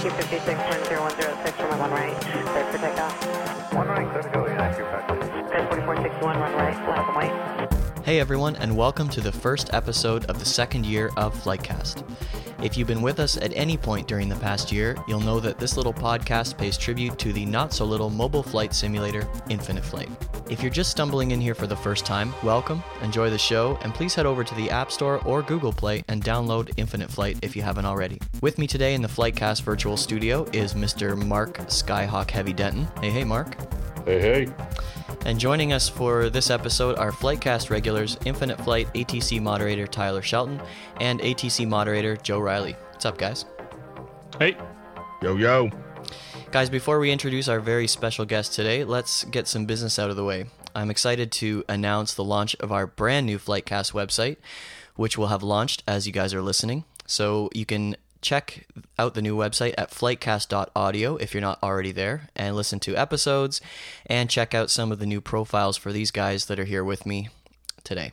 256.010, from one right, clear for takeoff. One right, clear to go, yeah, you're back. Clear 4461, one right, flat and white. Hey everyone, and welcome to the first episode of the second year of Flightcast. If you've been with us at any point during the past year, you'll know that this little podcast pays tribute to the not so little mobile flight simulator, Infinite Flight. If you're just stumbling in here for the first time, welcome, enjoy the show, and please head over to the App Store or Google Play and download Infinite Flight if you haven't already. With me today in the Flightcast virtual studio is Mr. Mark Skyhawk Heavy Denton. Hey, hey, Mark. Hey, hey. And joining us for this episode are Flightcast regulars, Infinite Flight ATC moderator Tyler Shelton, and ATC moderator Joe Riley. What's up, guys? Hey. Yo, yo. Guys, before we introduce our very special guest today, let's get some business out of the way. I'm excited to announce the launch of our brand new Flightcast website, which will have launched as you guys are listening. So you can check out the new website at flightcast.audio if you're not already there and listen to episodes and check out some of the new profiles for these guys that are here with me today.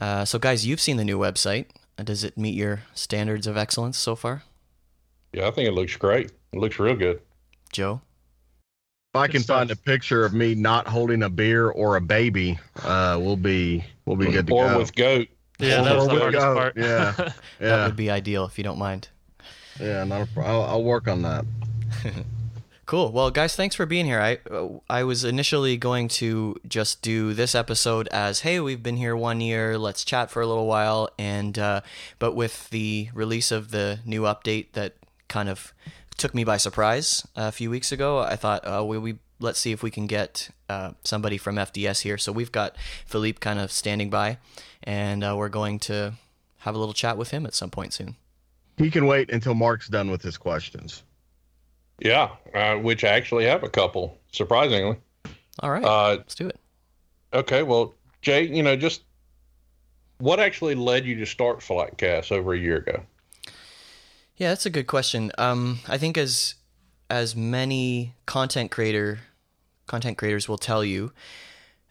Uh, so, guys, you've seen the new website. Does it meet your standards of excellence so far? Yeah, I think it looks great. It looks real good. Joe? If I can find a picture of me not holding a beer or a baby, uh, we'll be we'll be good to or go. with goat. Yeah, Or that's the hardest goat. part. Yeah, That would be ideal if you don't mind. yeah. Not a pro- I'll, I'll work on that. Cool. Well, guys, thanks for being here. I uh, I was initially going to just do this episode as, hey, we've been here one year, let's chat for a little while, and uh, but with the release of the new update that kind of took me by surprise a few weeks ago, I thought, uh, we, we let's see if we can get uh, somebody from FDS here. So we've got Philippe kind of standing by, and uh, we're going to have a little chat with him at some point soon. He can wait until Mark's done with his questions. Yeah, uh, which I actually have a couple, surprisingly. All right, Uh, let's do it. okay, well, Jay, you know, just what actually led you to start Flightcast over a year ago? Yeah, that's a good question. Um, I think as as many content creator content creators will tell you,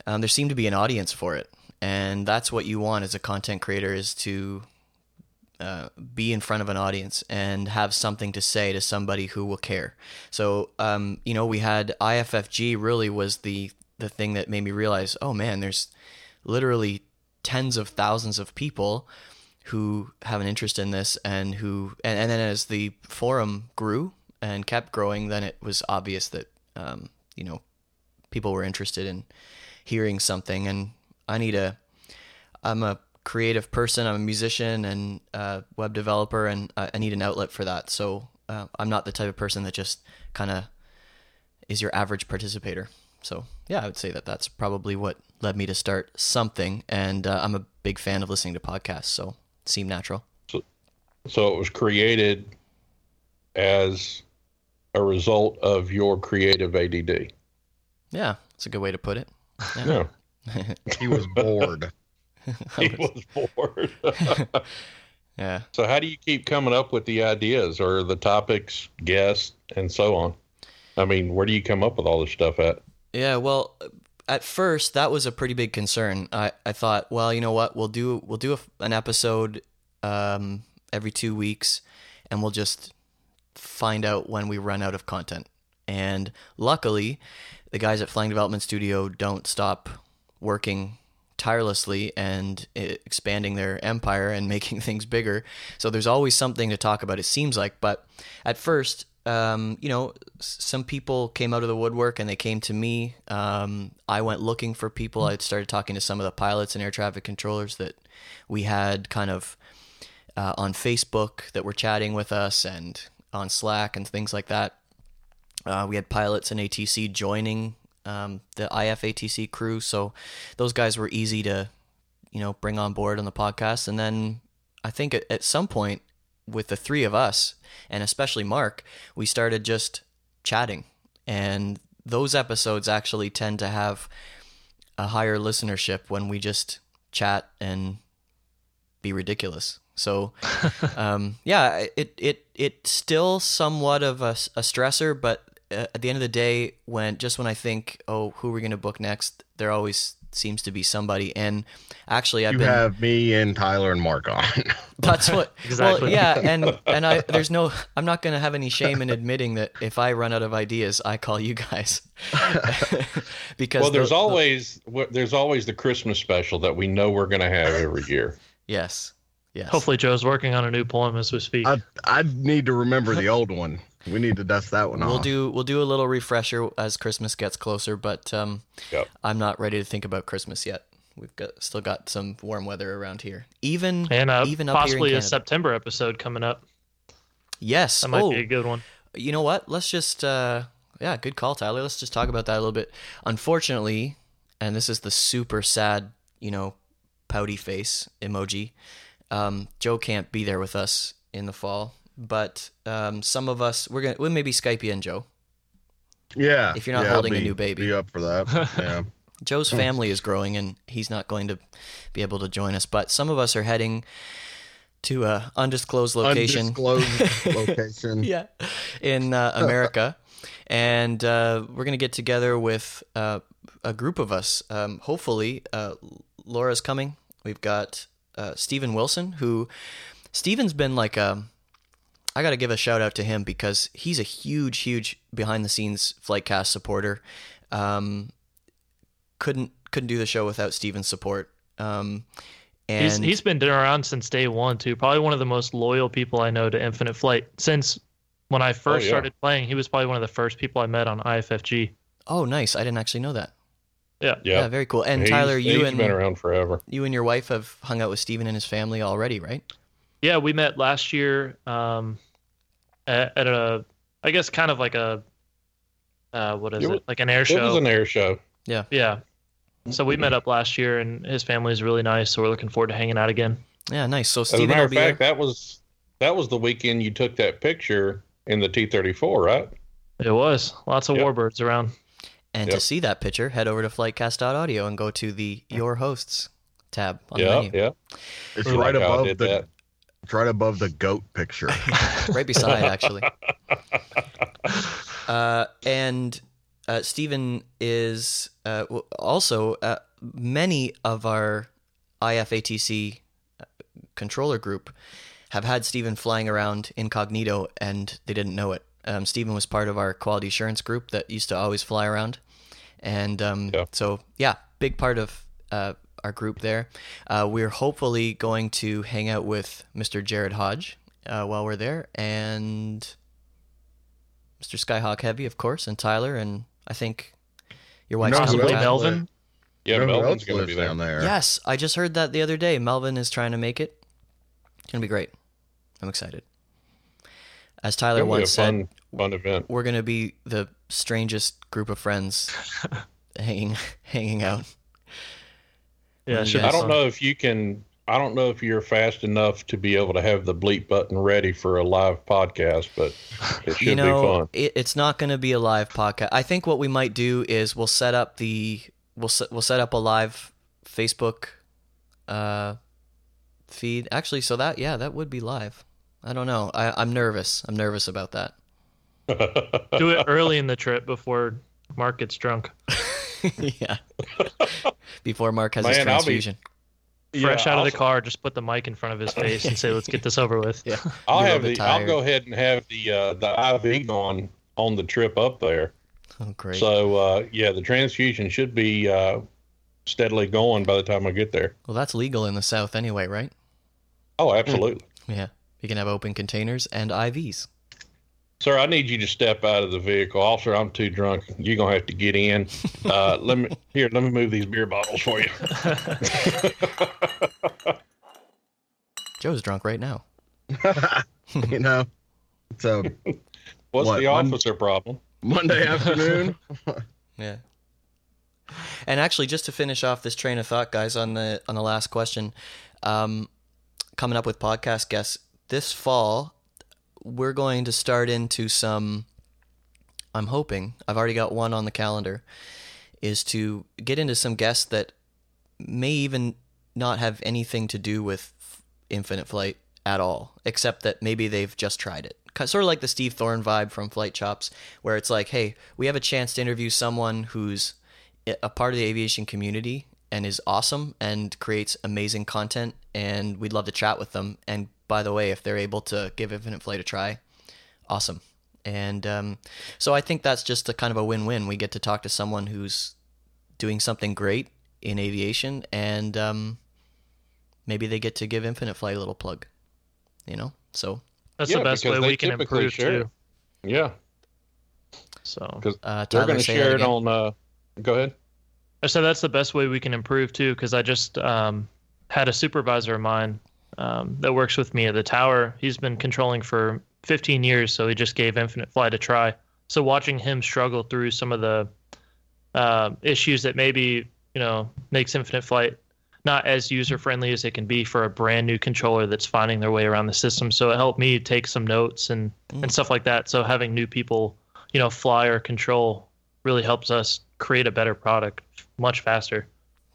um, there seemed to be an audience for it, and that's what you want as a content creator is to uh, be in front of an audience and have something to say to somebody who will care. So, um, you know, we had IFFG really was the the thing that made me realize, oh man, there's literally tens of thousands of people who have an interest in this and who and, and then as the forum grew and kept growing then it was obvious that um, you know people were interested in hearing something. And i need a i'm a creative person i'm a musician and uh, web developer and I, need an outlet for that. So uh, i'm not the type of person that just kind of is your average participator. So yeah i would say that that's probably what led me to start something. And uh, i'm a big fan of listening to podcasts so it seemed natural. So it was created as a result of your creative ADD. Yeah that's a good way to put it Yeah, He was bored. he was bored. yeah so how do you keep coming up with the ideas or the topics, guests, and so on? I mean, where do you come up with all this stuff at? Yeah, well, at first that was a pretty big concern. I, I thought, well, you know what, we'll do we'll do a, an episode um, every two weeks, and we'll just find out when we run out of content. And luckily, the guys at Flying Development Studio don't stop working tirelessly and expanding their empire and making things bigger. So there's always something to talk about. It seems like, but at first, um, you know, some people came out of the woodwork and they came to me. Um, I went looking for people. I started talking to some of the pilots and air traffic controllers that we had kind of uh, on Facebook that were chatting with us and on Slack and things like that. Uh, we had pilots and ATC joining um, the IFATC crew, so those guys were easy to, you know, bring on board on the podcast. And then I think at, at some point with the three of us, and especially Mark, we started just chatting, and those episodes actually tend to have a higher listenership when we just chat and be ridiculous. So, um, yeah, it it it's still somewhat of a, a stressor, but at the end of the day, when just when I think, oh, who are we going to book next, there always seems to be somebody. And actually, I've You been have me and Tyler and Mark on. that's what Exactly. Well, yeah, and and I there's no I'm not gonna have any shame in admitting that if I run out of ideas, I call you guys because well, there's the- the- always w- there's always the Christmas special that we know we're going to have every year. yes yes Hopefully, Joe's working on a new poem as we speak. I I need to remember the old one. We need to dust that one We'll off. do we'll do a little refresher as Christmas gets closer, but um, Yep. I'm not ready to think about Christmas yet. We've got still got some warm weather around here. Even and uh, even up here in possibly a September episode coming up. yes. That might oh, be a good one. you know what? Let's just uh, yeah, good call, Tyler. Let's just talk about that a little bit. Unfortunately, and this is the super sad, you know, pouty face emoji. Um, Joe can't be there with us in the fall, but um, some of us we're gonna we'll maybe Skype you in, Joe. yeah. if you're not yeah, I'll holding a new baby. Be up for that. Yeah. Joe's family is growing and he's not going to be able to join us. But some of us are heading to a undisclosed location. Undisclosed location. yeah, in uh, America, and uh, we're gonna get together with uh, a group of us. Um, hopefully, uh, Laura's coming. We've got uh, Stephen Wilson, who Stephen's been like a. I got to give a shout out to him because he's a huge, huge behind the scenes Flightcast supporter. Um, couldn't couldn't do the show without Stephen's support. Um, and He's he's been around since day one too. Probably one of the most loyal people I know to Infinite Flight since when I first Oh, yeah. started playing. He was probably one of the first people I met on IFFG. oh, nice! I didn't actually know that. Yeah, Yeah, Yeah, very cool. And He's- Tyler, you he's and been around forever. you and your wife have hung out with Stephen and his family already, right? yeah. We met last year um, at, at a, I guess, kind of like a, uh, what is It it? Like an air show. It was an air show. Yeah. Yeah. So we met up last year, and his family is really nice. So we're looking forward to hanging out again. Yeah, nice. So As a matter of fact, there. that was that was the weekend you took that picture in the T thirty four, right? It was lots of Yep. warbirds around. And to see that picture, head over to flightcast.audio and go to the Your Hosts tab on the Yeah, menu. yeah. It's I right like above the that. it's right above the goat picture. right beside actually. Uh, and uh, Stephen is uh, also uh, many of our IFATC uh, controller group have had Stephen flying around incognito and they didn't know it. Um, Stephen was part of our quality assurance group that used to always fly around, and um, Yeah. so yeah, big part of uh, our group there. Uh, we're hopefully going to hang out with Mr. Jared Hodge uh, while we're there, and Mr. Skyhawk Heavy, of course, and Tyler, and I think your wife's No, who coming Possibly else? Melvin. Yeah, You know who Melvin's going to be there. down there. Yes, I just heard that the other day. Melvin is trying to make it. It's gonna be great. I'm excited. As Tyler It'll once said, fun, fun event. we're gonna be the strangest group of friends hanging hanging out. Yeah, You should I don't know if you can. I don't know if you're fast enough to be able to have the bleep button ready for a live podcast, but it should you know, be fun. It, it's not going to be a live podcast. I think what we might do is we'll set up the we'll set, we'll set up a live Facebook uh, feed. Actually, so that yeah, that would be live. I don't know. I, I'm nervous. I'm nervous about that. Do it early in the trip before Mark gets drunk. yeah. Before Mark has his Man, I'll be- transfusion. Fresh Yeah, out of I'll- the car, just put the mic in front of his face and say, "Let's get this over with." Yeah. I'll You're have bit the. I'll go ahead and have the uh, the IV on on the trip up there. Oh, great. So uh, yeah, the transfusion should be uh, steadily going by the time I get there. well, that's legal in the South anyway, right? Oh, absolutely, Yeah. You can have open containers and IVs. sir. I need you to step out of the vehicle, officer. I'm too drunk. You're gonna have to get in. Uh, let me here. Let me move these beer bottles for you. Joe's drunk right now. you know. So What's What, the one- officer problem? Monday afternoon. Yeah. And actually, just to finish off this train of thought, guys, on the on the last question, um, coming up with podcast guests this fall, we're going to start into some. I'm hoping I've already got one on the calendar, is to get into some guests that may even not have anything to do with Infinite Flight at all, except that maybe they've just tried it Sort of like the Steve Thorne vibe from Flight Chops, where it's like, hey, we have a chance to interview someone who's a part of the aviation community and is awesome and creates amazing content and we'd love to chat with them and by the way if they're able to give infinite flight a try awesome and um, so i think that's just a kind of a win-win we get to talk to someone who's doing something great in aviation and um, maybe they get to give infinite flight a little plug you know so That's Yeah, the best way we can improve share too. Yeah, So because uh, they're going to share it again. on. Uh, go ahead. I said that's the best way we can improve too, because I just um, had a supervisor of mine um, that works with me at the tower. He's been controlling for 15 years, so he just gave Infinite Flight a try. So watching him struggle through some of the uh, issues that maybe you know makes Infinite Flight not as user friendly as it can be for a brand new controller that's finding their way around the system. So it helped me take some notes and Mm. and stuff like that. So having new people, you know, fly or control really helps us create a better product much faster.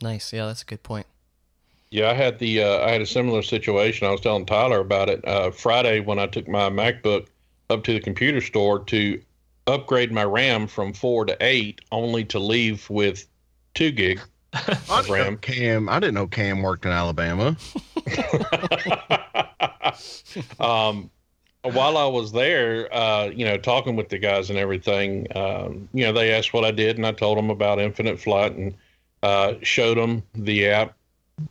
nice yeah that's a good point Yeah, I had the uh, I had a similar situation. I was telling Tyler about it uh, Friday when I took my MacBook up to the computer store to upgrade my RAM from four to eight, only to leave with two gig I of didn't know RAM. Cam, I didn't know Cam worked in Alabama. um, while I was there, uh, you know, talking with the guys and everything, um, you know, they asked what I did, and I told them about Infinite Flight and uh, showed them the app.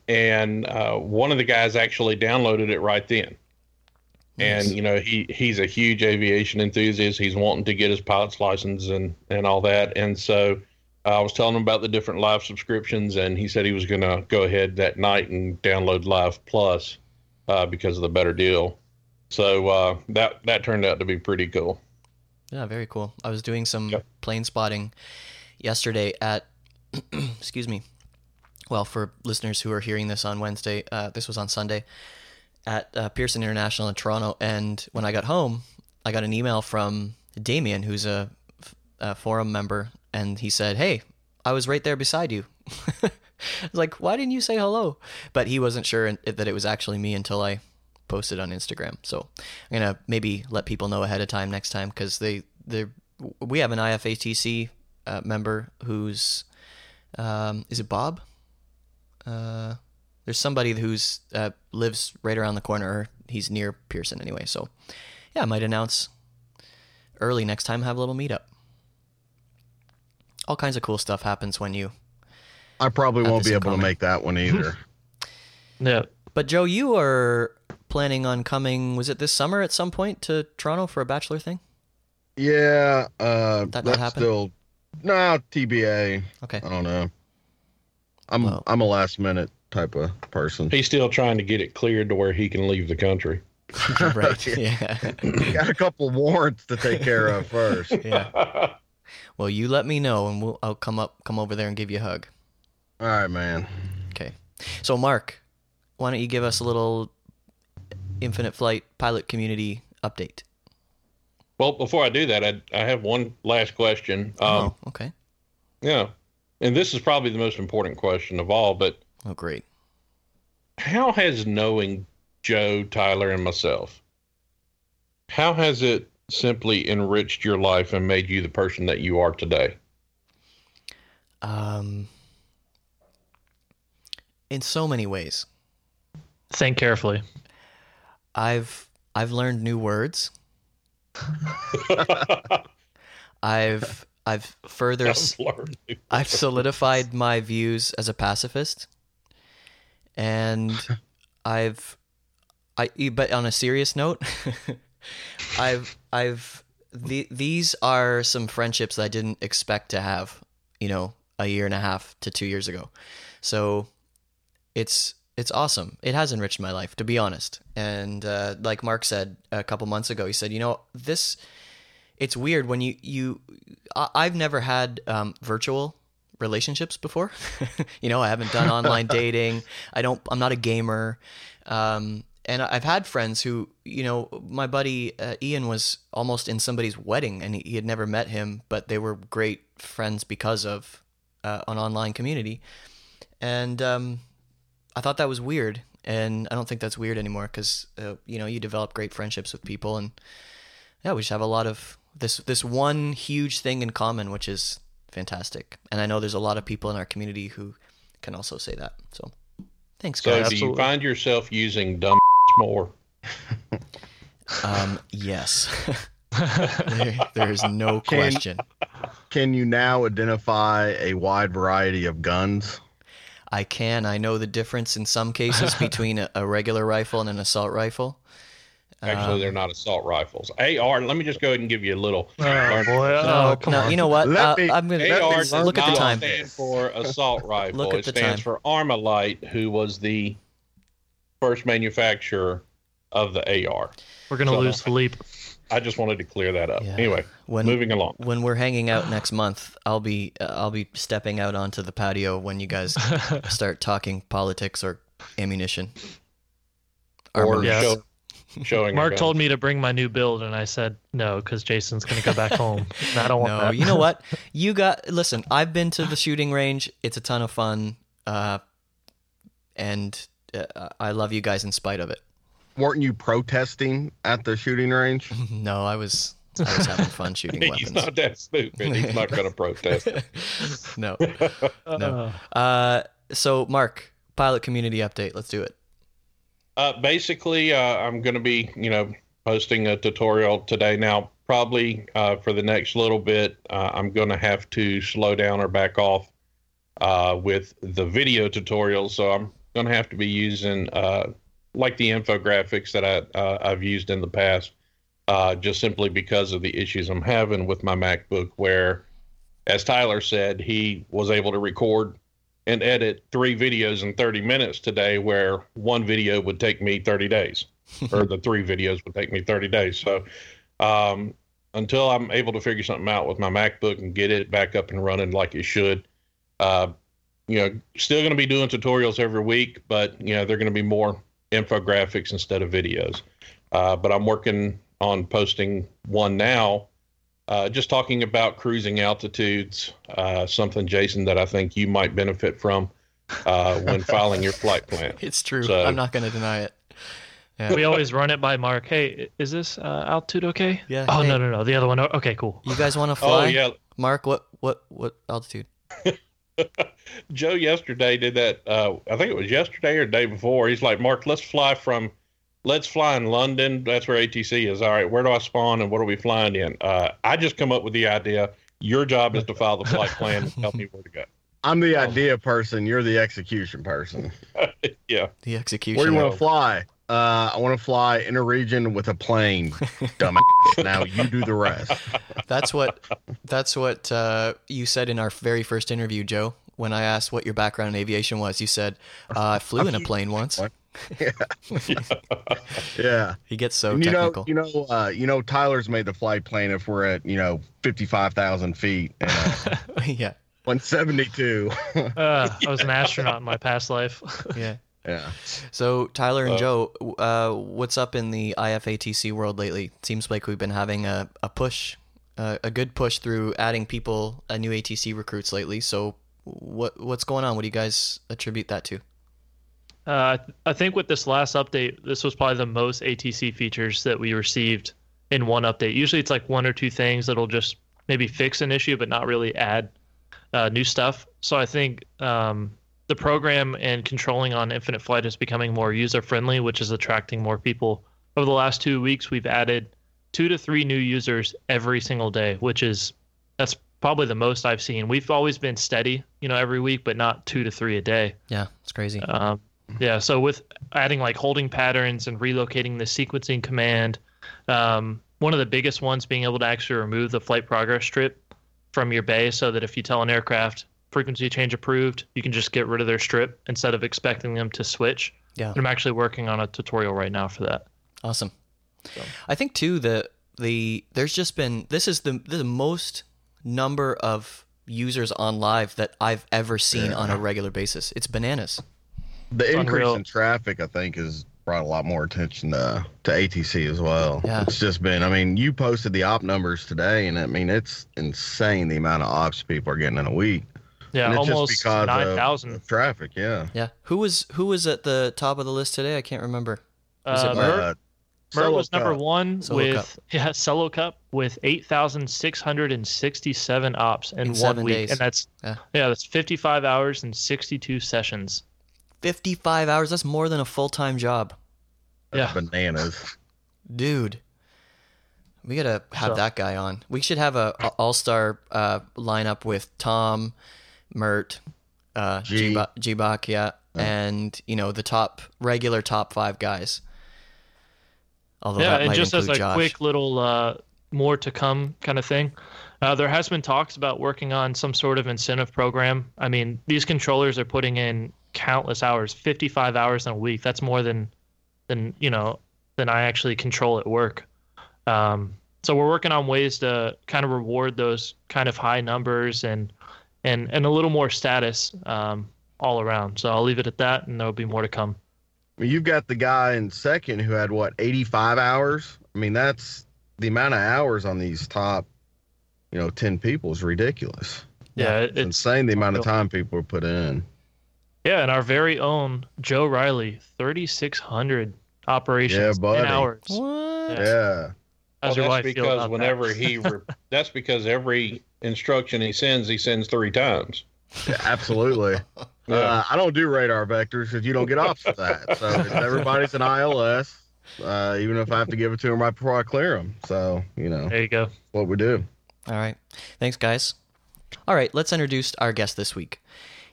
And uh, one of the guys actually downloaded it right then. And you know, he he's a huge aviation enthusiast. He's wanting to get his pilot's license and and all that. And so I was telling him about the different live subscriptions, and he said he was going to go ahead that night and download Live Plus uh, because of the better deal. So uh, that that turned out to be pretty cool. Yeah, very cool. I was doing some Yep. plane spotting yesterday at, excuse me. Well, for listeners who are hearing this on Wednesday, uh, this was on Sunday at uh, Pearson International in Toronto. And when I got home, I got an email from Damien, who's a, a forum member, and he said, "Hey, I was right there beside you." I was like, "Why didn't you say hello?" But he wasn't sure that it was actually me until I posted on Instagram. So I'm gonna maybe let people know ahead of time next time because they they we have an IFATC uh, member who's um, is it Bob? Uh, there's somebody who's uh, lives right around the corner. Or he's near Pearson anyway. So yeah, I might announce early next time. Have a little meetup. All kinds of cool stuff happens when you. I probably won't be in able to make that one either. Yeah. But Joe, you are planning on coming. Was it this summer at some point to Toronto for a bachelor thing? yeah, uh, That not that's happen? still no TBA. Okay. I don't know. I'm Well- I'm a last minute type of person. He's still trying to get it cleared to where he can leave the country. right. Yeah. Got a couple warrants to take care of first. yeah. Well, you let me know, and we'll I'll come up, come over there, and give you a hug. All right, man. Okay. So, Mark, why don't you give us a little Infinite Flight pilot community update? Well, before I do that, I, I have one last question. Um, oh, okay. Yeah, and this is probably the most important question of all. But Oh, great. how has knowing Joe, Tyler, and myself, how has it simply enriched your life and made you the person that you are today? Um, in so many ways, Think carefully. I've I've learned new words. I've I've further Learned. I've solidified my views as a pacifist, and I've, I. But on a serious note, I've, I've. The, these are some friendships that I didn't expect to have. You know, a year and a half to two years ago. So, it's it's awesome. It has enriched my life, to be honest. And uh, like Mark said a couple months ago, he said, you know, this. It's weird when you you I- I've never had um, virtual relationships before. you know, I haven't done online dating. I don't. I'm not a gamer. Um, and I've had friends who, you know, my buddy uh, Ian was almost in somebody's wedding, and he, he had never met him, but they were great friends because of uh, an online community. And um, I thought that was weird, and I don't think that's weird anymore because uh, you know you develop great friendships with people, and yeah, we just have a lot of this this one huge thing in common, which is fantastic. And I know there's a lot of people in our community who can also say that. So, thanks, So guys. do you find yourself using dumb more? Um, yes. there, there's no Can- question. Can you now identify a wide variety of guns? I can. I know the difference in some cases between a, a regular rifle and an assault rifle. Actually, Um, they're not assault rifles. AR. Let me just go ahead and give you a little. Oh, learn- boy. no, Oh, come no, on. you know what? Uh, me- I'm gonna let me Look at the time. stand for assault rifle. Look at it the stands time. for Armalite, who was the first manufacturer of the AR. We're gonna So- lose Philippe. I just wanted to clear that up. Yeah. Anyway, when moving along. when we're hanging out next month, I'll be uh, I'll be stepping out onto the patio when you guys start talking politics or ammunition. Or Yes. show, showing. Mark told me to bring my new build, and I said no because Jason's gonna go back home. I don't want No, that. you know what? You got listen. I've been to the shooting range. It's a ton of fun, uh, and uh, I love you guys in spite of it. Weren't you protesting at the shooting range? No, I was I was having fun shooting He's weapons. not that stupid. He's not going to protest. no, Uh, no. Uh, so Mark, pilot community update. Let's do it. Uh, basically, uh, I'm going to be, you know, posting a tutorial today. Now, probably uh, for the next little bit, uh, I'm going to have to slow down or back off uh, with the video tutorials. So I'm going to have to be using uh, like the infographics that I uh, I've used in the past, uh, just simply because of the issues I'm having with my MacBook. Where, as Tyler said, he was able to record and edit three videos in 30 minutes today, where one video would take me 30 days, or the three videos would take me 30 days. So, um, until I'm able to figure something out with my MacBook and get it back up and running like it should, uh, you know, still going to be doing tutorials every week, but you know, they're going to be more infographics instead of videos. Uh, but I'm working on posting one now uh, just talking about cruising altitudes, uh, something, Jason, that I think you might benefit from uh, when filing your flight plan. It's true. So- I'm not going to deny it. we always run it by Mark. Hey, is this uh, altitude okay? Yeah, Oh hey. no no no, the other one. Oh, Okay, cool. You guys want to fly? Oh, fly? yeah. Mark, what what what altitude? Joe yesterday did that. Uh, I think it was yesterday or the day before. He's like, Mark, let's fly from, let's fly in London. That's where ATC is. All right, where do I spawn and what are we flying in? Uh, I just come up with the idea. Your job is to file the flight plan and tell me where to go. I'm the idea person. You're the execution person. Yeah. The execution. Where do you want to fly? Uh, I want to fly in a region with a plane. Dumbass. now you do the rest. That's what that's what uh, you said in our very first interview, Joe. When I asked what your background in aviation was, you said, uh, "I flew in a plane once." What? Yeah. He gets so And you know, technical. you know, uh, you know, Tyler's made the flight plan if we're at you know fifty-five thousand feet and uh, yeah, one seventy-two. Uh, I was an astronaut in my past life. yeah. Yeah. So Tyler and Uh, Joe, uh, what's up in the IFATC world lately? Seems like we've been having a, a push, uh, a good push through adding people, uh, new ATC recruits lately. So what what's going on? What do you guys attribute that to? Uh, I think with this last update, this was probably the most ATC features that we received in one update. Usually it's like one or two things that'll just maybe fix an issue, but not really add uh, new stuff. So I think um, the program and controlling on Infinite Flight is becoming more user friendly, which is attracting more people. Over the last two weeks, we've added two to three new users every single day, which is that's probably the most I've seen. We've always been steady, you know, every week, but not two to three a day. Yeah, it's crazy. Um, yeah, so with adding like holding patterns and relocating the sequencing command, um, one of the biggest ones being able to actually remove the flight progress strip from your bay so that if you tell an aircraft frequency change approved, you can just get rid of their strip instead of expecting them to switch. Yeah. And I'm actually working on a tutorial right now for that. Awesome. I think too the the there's just been this is the the most number of users on live that I've ever seen on a regular basis. It's bananas. The increase unreal. in traffic, I think, has brought a lot more attention to, to ATC as well. Yeah. It's just been, I mean, you posted the op numbers today, and I mean, it's insane the amount of ops people are getting in a week. Yeah, and almost just because nine of, thousand. of traffic. Yeah. Yeah. Who was who was at the top of the list today? I can't remember. Was it Uh, Merck? Merck? Uh, Mert Solo was number Cup. one Solo with Cup. yeah solo cup with eight thousand six hundred and sixty seven ops in, In one seven week, days. and that's Yeah. yeah. that's fifty five hours and sixty two sessions. 55 hours. That's more than a full time job. Yeah, Bananas. Dude. We gotta have So- that guy on. We should have a, a all star uh, lineup with Tom, Mert, uh, G. G- G-Bach, yeah, and you know the top regular top five guys. Although yeah, that and might just as a Josh. quick little uh, more to come kind of thing. Uh, there has been talks about working on some sort of incentive program. I mean, these controllers are putting in countless hours, 55 hours in a week. That's more than, than you know, than I actually control at work. Um, so we're working on ways to kind of reward those kind of high numbers and and and a little more status um, all around. So I'll leave it at that, and there'll be more to come. I mean, you've got the guy in second who had what 85 hours. I mean, that's the amount of hours on these top, you know, 10 people is ridiculous. Yeah, It's, it's insane the amount of time people are putting in. Yeah, and our very own Joe Riley, 3,600 operations Yeah, in buddy. hours. What? Yeah. Yeah. How's well, your that's wife feel because about whenever that? he, re- that's because every instruction he sends, he sends three times. Yeah, absolutely. Yeah. Uh, I don't do radar vectors because you don't get off of that. So everybody's an ILS, uh, even if I have to give it to them right before I clear them. So, you know, There you go. what we do. All right. Thanks, guys. All right, let's introduce our guest this week.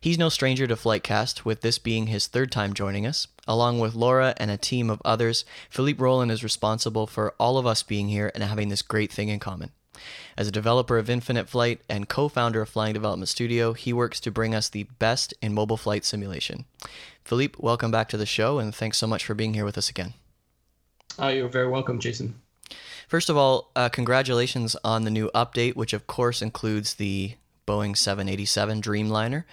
He's no stranger to Flightcast, with this being his third time joining us. Along with Laura and a team of others, Philippe Roland is responsible for all of us being here and having this great thing in common. As a developer of Infinite Flight and co founder of Flying Development Studio, he works to bring us the best in mobile flight simulation. Philippe, welcome back to the show, and thanks so much for being here with us again. Oh, you're very welcome, Jason. First of all, uh, congratulations on the new update, which of course includes the Boeing 787 Dreamliner.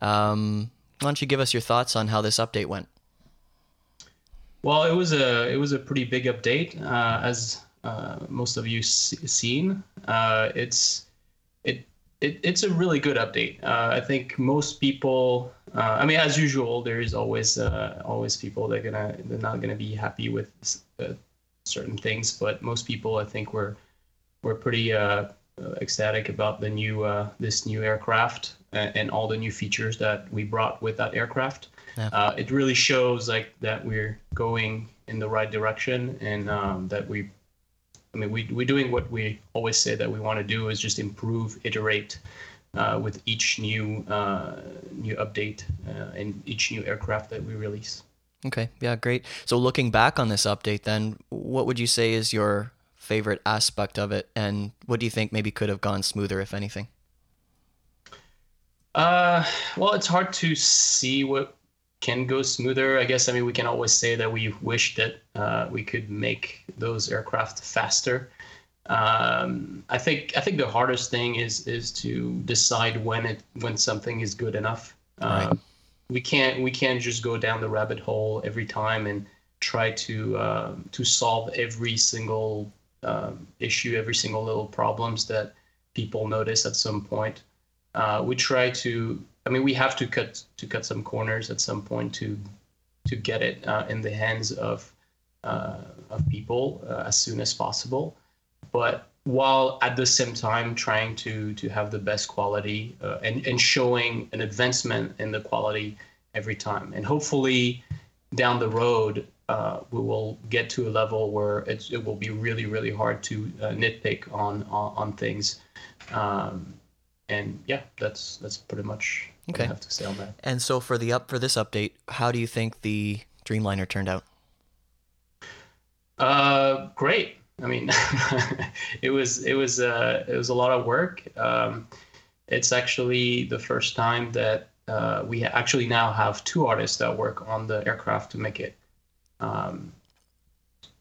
Um, why don't you give us your thoughts on how this update went? Well, it was a it was a pretty big update, uh, as uh, most of you se- seen. Uh, it's it, it it's a really good update. Uh, I think most people. Uh, I mean, as usual, there is always uh, always people that are gonna they're not gonna be happy with certain things, but most people, I think, were were pretty ecstatic about the new uh, this new aircraft and, and all the new features that we brought with that aircraft. Yeah. Uh, it really shows like that we're going in the right direction and um, that we I mean, we, we're doing what we always say that we want to do is just improve, iterate uh, with each new uh, new update uh, and each new aircraft that we release. Okay, yeah, great. So looking back on this update, then, what would you say is your favorite aspect of it, and what do you think maybe could have gone smoother, if anything? Uh, well, it's hard to see what can go smoother. I guess I mean we can always say that we wish that uh, we could make those aircraft faster. Um, I think I think the hardest thing is is to decide when it when something is good enough. Uh, Right. We can't we can't just go down the rabbit hole every time and try to uh, to solve every single um, issue, every single little problems that people notice at some point. Uh, we try to. I mean, we have to cut to cut some corners at some point to to get it uh, in the hands of uh, of people uh, as soon as possible. But while at the same time trying to to have the best quality uh, and and showing an advancement in the quality every time, and hopefully down the road uh, we will get to a level where it's, it will be really really hard to uh, nitpick on on, on things. Um, and yeah, that's that's pretty much what Okay. I have to say on that. And so for the up for this update, how do you think the Dreamliner turned out? Uh, great. I mean, it was it was uh, it was a lot of work. Um, it's actually the first time that uh, we actually now have two artists that work on the aircraft to make it. Um,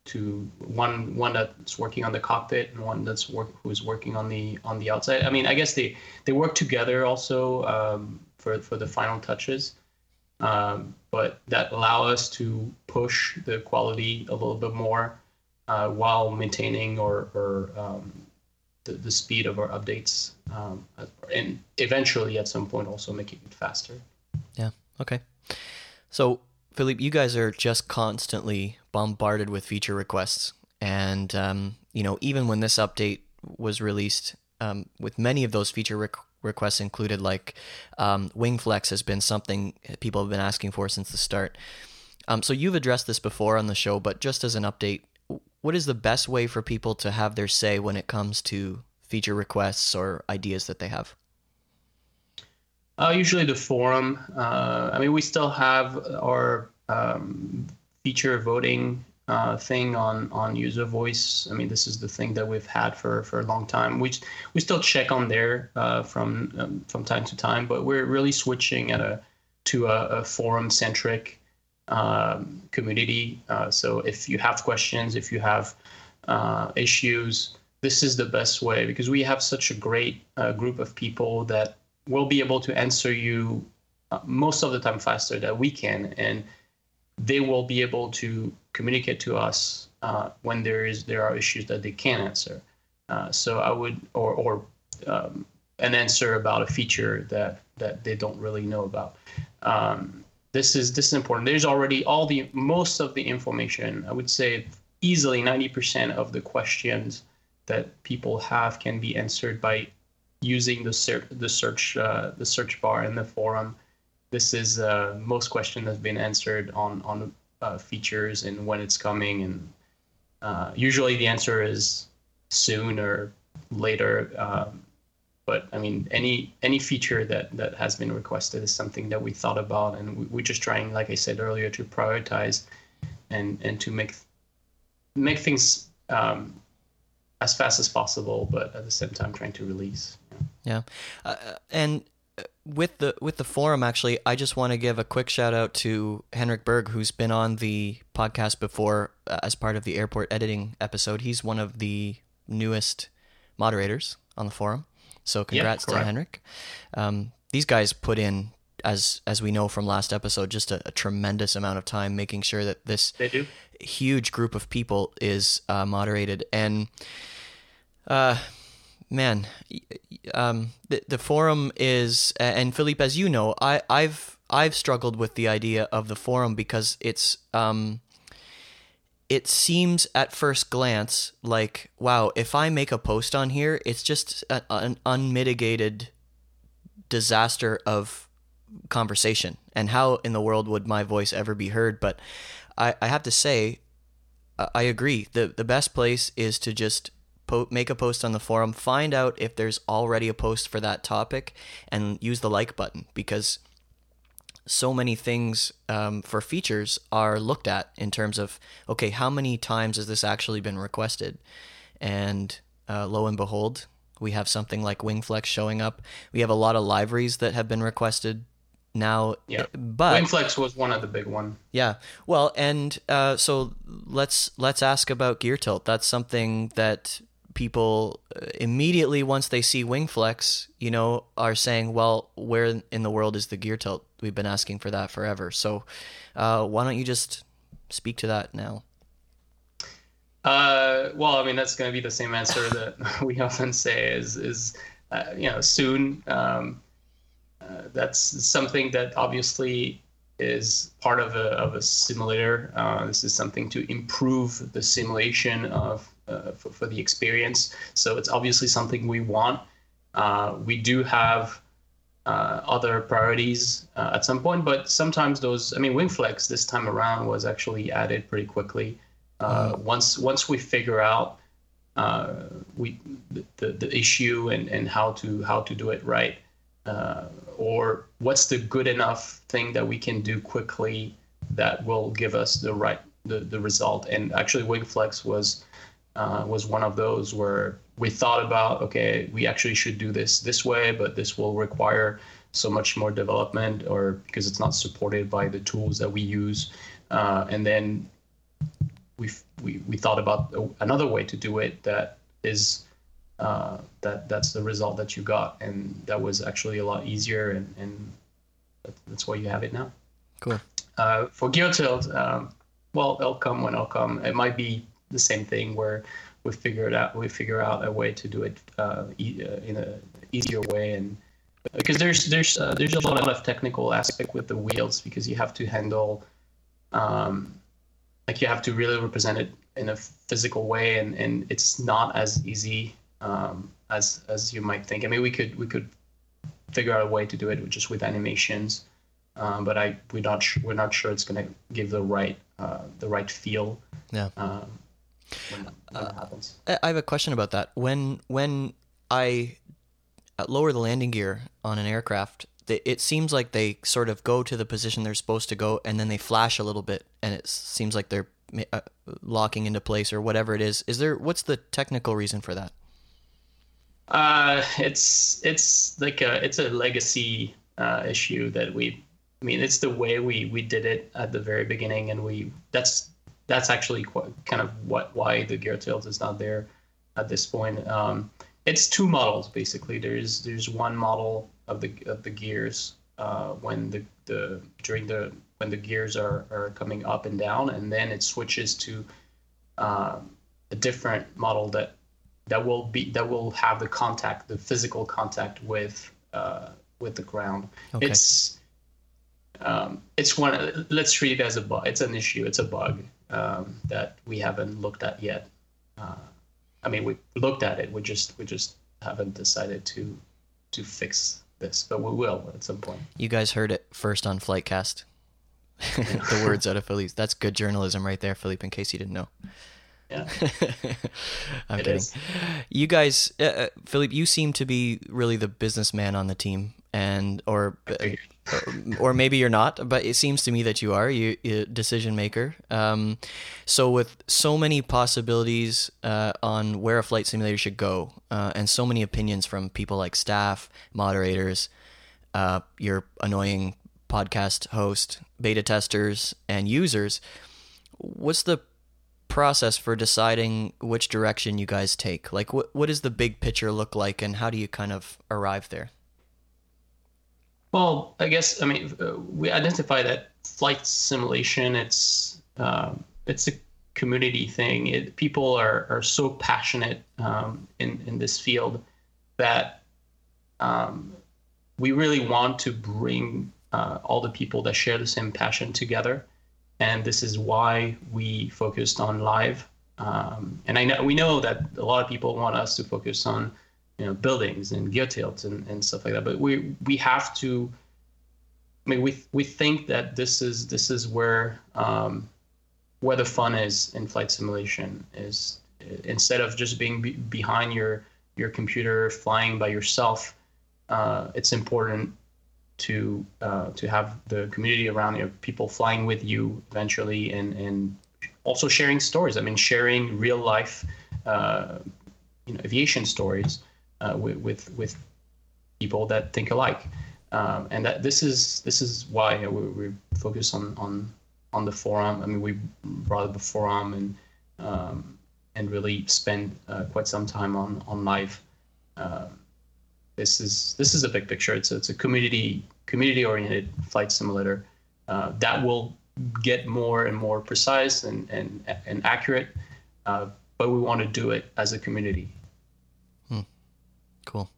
to one one that's working on the cockpit and one that's work who's working on the on the outside. I mean, I guess they they work together also um, for for the final touches. Um, but that allow us to push the quality a little bit more uh, while maintaining or, or um, the, the speed of our updates um, and eventually at some point also making it faster. Yeah. Okay. So, Philippe, you guys are just constantly bombarded with feature requests, and um, you know, even when this update was released, um, with many of those feature requ- requests included, like um, WingFlex has been something people have been asking for since the start. Um, so you've addressed this before on the show, but just as an update, what is the best way for people to have their say when it comes to feature requests or ideas that they have? Uh, usually the forum. Uh, I mean, we still have our um, feature voting uh, thing on on UserVoice. I mean, this is the thing that we've had for, for a long time. We we still check on there uh, from um, from time to time, but we're really switching at a to a, a forum centric um, community. Uh, so if you have questions, if you have uh, issues, this is the best way because we have such a great group of people that will be able to answer you uh, most of the time faster than we can, and they will be able to communicate to us uh, when there is there are issues that they can't answer. Uh, so I would or or um, an answer about a feature that that they don't really know about. Um, this is this is important. There's already all the most of the information. I would say easily 90% of the questions that people have can be answered by using the search the search uh, the search bar in the forum. This is uh, most questions that have been answered on on uh, features and when it's coming, and uh, usually the answer is soon or later. Um, but I mean, any any feature that that has been requested is something that we thought about, and we, we're just trying, like I said earlier, to prioritize and and to make make things um, as fast as possible, but at the same time trying to release. Yeah, uh, and uh, with the with the forum, actually, I just want to give a quick shout out to Henrik Berg, who's been on the podcast before uh, as part of the airport editing episode. He's one of the newest moderators on the forum. So congrats to Henrik. Um, these guys put in, as as we know from last episode, just a, a tremendous amount of time making sure that this huge group of people is uh, moderated and. Uh, man, um, the the forum is, and Philippe, as you know, I I've I've struggled with the idea of the forum because it's um, it seems at first glance like wow, if I make a post on here, it's just a, an unmitigated disaster of conversation, and how in the world would my voice ever be heard? But I I have to say. I agree. the The best place is to just po- make a post on the forum, find out if there's already a post for that topic, and use the like button because so many things um, for features are looked at in terms of okay, how many times has this actually been requested? And uh, lo and behold, we have something like WingFlex showing up. We have a lot of libraries that have been requested now. Yeah, but WingFlex was one of the big one. Yeah, well, and uh, so let's let's ask about Gear Tilt. That's something that people uh, immediately once they see WingFlex, you know, are saying, "Well, where in the world is the gear tilt? We've been asking for that forever." So, uh, why don't you just speak to that now? Uh, well, I mean, that's going to be the same answer that we often say is is uh, you know soon. Um, uh, that's something that obviously is part of a, of a simulator. Uh, this is something to improve the simulation of uh, for, for, the experience. So it's obviously something we want. Uh, we do have uh, other priorities uh, at some point, but sometimes those, I mean, WingFlex this time around was actually added pretty quickly. Mm. Once once we figure out we the, the issue and, and how to how to do it right, or what's the good enough thing that we can do quickly that will give us the right the, the result. And actually, WingFlex was uh, was one of those where we thought about okay we actually should do this this way but this will require so much more development or because it's not supported by the tools that we use. Uh, and then we we we thought about another way to do it that is uh, that that's the result that you got. And that was actually a lot easier and and that's why you have it now. Cool. Uh, for gear um, well it'll come when it'll come it might be the same thing where we figure it out. We figure out a way to do it uh, e- uh, in a easier way, and because there's there's uh, there's a lot of technical aspect with the wheels because you have to handle um, like you have to really represent it in a physical way, and and it's not as easy um, as as you might think. I mean, we could we could figure out a way to do it just with animations, um, but I we're not sh- we're not sure it's going to give the right uh, the right feel. Yeah. Um, when, when that happens. I I have a question about that. When when I uh, lower the landing gear on an aircraft, it seems like they sort of go to the position they're supposed to go, and then they flash a little bit, and it seems like they're uh, locking into place or whatever it is. Is there what's the technical reason for that? Uh, it's it's like a it's a legacy uh, issue that we. I mean, it's the way we we did it at the very beginning, and we that's that's actually quite, kind of what why the gear tilt is not there at this point. Um, it's two models basically. There's there's one model of the of the gears uh, when the the during the when the gears are are coming up and down, and then it switches to um, a different model that that will be that will have the contact, the physical contact with uh, with the ground. Okay. It's um, it's one. Let's treat it as a bug. It's an issue. It's a bug um, that we haven't looked at yet. Uh, I mean, we looked at it. We just we just haven't decided to to fix this, but we will at some point. You guys heard it first on Flightcast. the words out of Philippe. That's good journalism right there, Philippe. In case you didn't know. Yeah, I'm It kidding. is. You guys, uh, uh, Philippe, you seem to be really the businessman on the team, and or uh, or maybe you're not, but it seems to me that you are. You, you decision maker. Um, so with so many possibilities uh, on where a flight simulator should go, uh, and so many opinions from people like staff, moderators, uh, your annoying podcast host, beta testers, and users, what's the process for deciding which direction you guys take? Like, what what does the big picture look like, and how do you kind of arrive there? Well, I guess I mean uh, we identify that flight simulation. It's um, it's a community thing. It, people are are so passionate um, in in this field that um, we really want to bring uh, all the people that share the same passion together, and this is why we focused on live. Um, and I know we know that a lot of people want us to focus on you know buildings and tilts and, and stuff like that. But we we have to i mean we we think that this is this is where um, where the fun is in flight simulation is instead of just being be- behind your your computer flying by yourself uh, it's important to uh, to have the community around you people flying with you eventually and and also sharing stories. I mean sharing real life uh, you know aviation stories uh, with, with with people that think alike, um, and that this is this is why we, we focus on on on the forum. I mean, we brought up the forum and um, and really spend uh, quite some time on on live. Um this is this is a big picture. It's a, it's a community community oriented flight simulator uh, that will get more and more precise and and and accurate. Uh, but we want to do it as a community. Cool.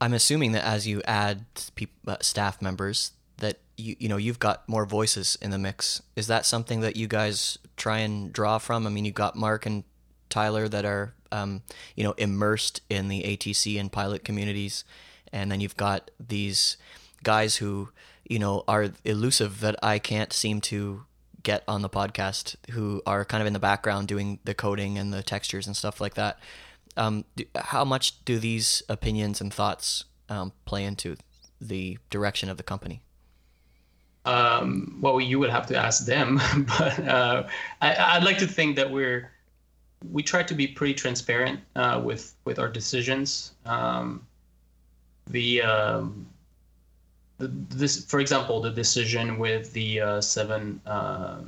I'm assuming that as you add peop uh, staff members, that you you know you've got more voices in the mix. Is that something that you guys try and draw from? I mean, you've got Mark and Tyler that are um, you know immersed in the ATC and pilot communities, and then you've got these guys who you know are elusive that I can't seem to get on the podcast who are kind of in the background doing the coding and the textures and stuff like that. Um, do, how much do these opinions and thoughts um, play into the direction of the company? Um, well, you would have to ask them, but uh, I, I'd like to think that we're we try to be pretty transparent uh, with with our decisions. Um, the, um, the this, for example, the decision with the uh, seven uh,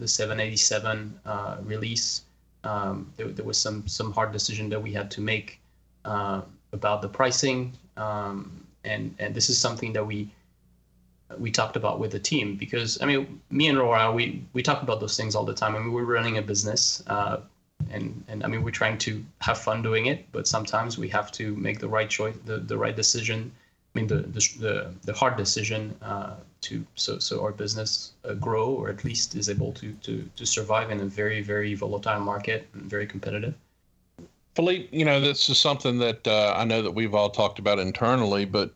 the 787 uh, release. Um, there, there was some some hard decision that we had to make uh, about the pricing, um, and and this is something that we we talked about with the team because I mean, me and Laura, we we talk about those things all the time. I mean, we're running a business, uh, and and I mean, we're trying to have fun doing it, but sometimes we have to make the right choice, the the right decision, I mean, the the the, the hard decision uh, to so so our business uh, grow or at least is able to to to survive in a very very volatile market and very competitive. Philippe, you know, this is something that uh, I know that we've all talked about internally, but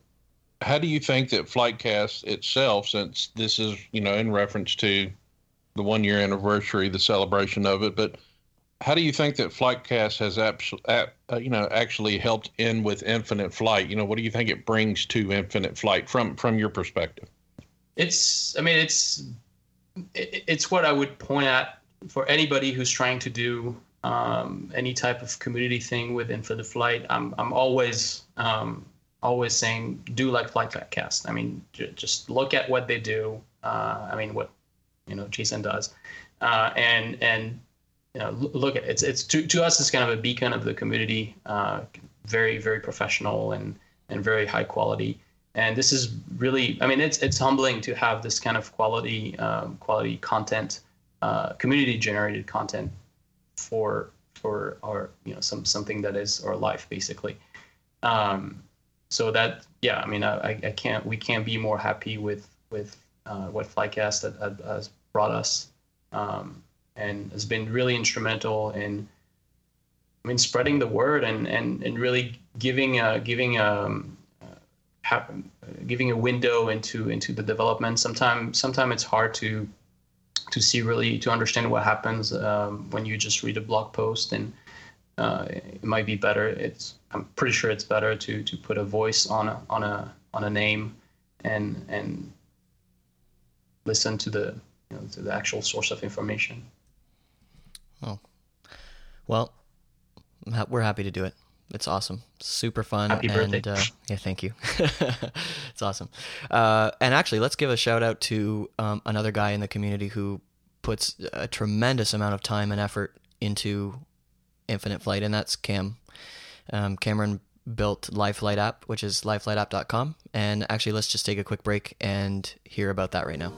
how do you think that Flightcast itself, since this is, you know, in reference to the one year anniversary, the celebration of it, but how do you think that Flightcast has, uh, you know, actually helped in with Infinite Flight? You know, what do you think it brings to Infinite Flight from from your perspective? It's, I mean, it's it's what I would point at for anybody who's trying to do um, any type of community thing within for the Flight. I'm I'm always um, always saying do like Flightcast. I mean, j- just look at what they do. Uh, I mean, what you know Jason does, uh, and and you know look at it. it's it's to, to us it's kind of a beacon of the community. Uh, very very professional and and very high quality. And this is really, I mean, it's it's humbling to have this kind of quality um, quality content, uh, community generated content for for our you know some something that is our life basically. Um, so that yeah, I mean I, I can't we can't be more happy with with uh, what Flightcast has, brought us, um, and has been really instrumental in I mean spreading the word and and and really giving giving um, giving a window into into the development. Sometimes sometimes it's hard to to see really to understand what happens um, when you just read a blog post and uh, it might be better. It's i'm pretty sure it's better to to put a voice on a on a on a name and and listen to the you know to the actual source of information. Oh. Well we're happy to do it it's awesome. Super fun Happy birthday. and uh, yeah thank you. It's awesome. Uh, and actually let's give a shout out to um, another guy in the community who puts a tremendous amount of time and effort into infinite flight and that's cam. Um, cameron built liveflight app which is liveflightapp.com and actually let's just take a quick break and hear about that right now.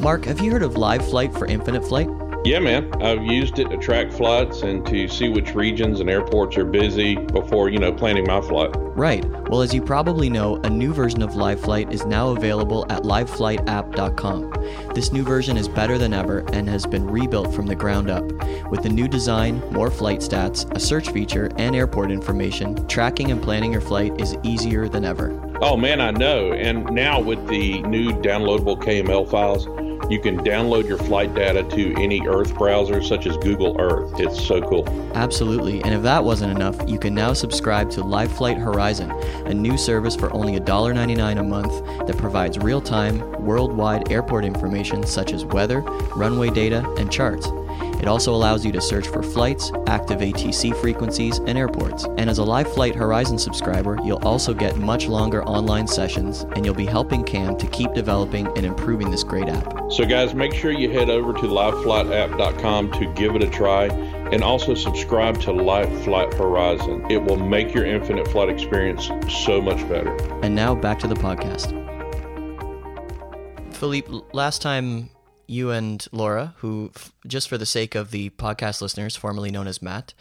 Mark have you heard of live flight for infinite flight yeah, man. I've used it to track flights and to see which regions and airports are busy before, you know, planning my flight. Right. Well, as you probably know, a new version of Live Flight is now available at liveflightapp.com. This new version is better than ever and has been rebuilt from the ground up. With a new design, more flight stats, a search feature, and airport information, tracking and planning your flight is easier than ever. Oh, man, I know. And now with the new downloadable KML files, you can download your flight data to any Earth browser, such as Google Earth. It's so cool. Absolutely. And if that wasn't enough, you can now subscribe to Live Flight Horizon, a new service for only $1.99 a month that provides real time, worldwide airport information such as weather, runway data, and charts. It also allows you to search for flights, active ATC frequencies, and airports. And as a Live Flight Horizon subscriber, you'll also get much longer online sessions, and you'll be helping Cam to keep developing and improving this great app. So, guys, make sure you head over to liveflightapp.com to give it a try and also subscribe to Live Flight Horizon. It will make your infinite flight experience so much better. And now back to the podcast. Philippe, last time you and Laura, who, just for the sake of the podcast listeners, formerly known as Matt,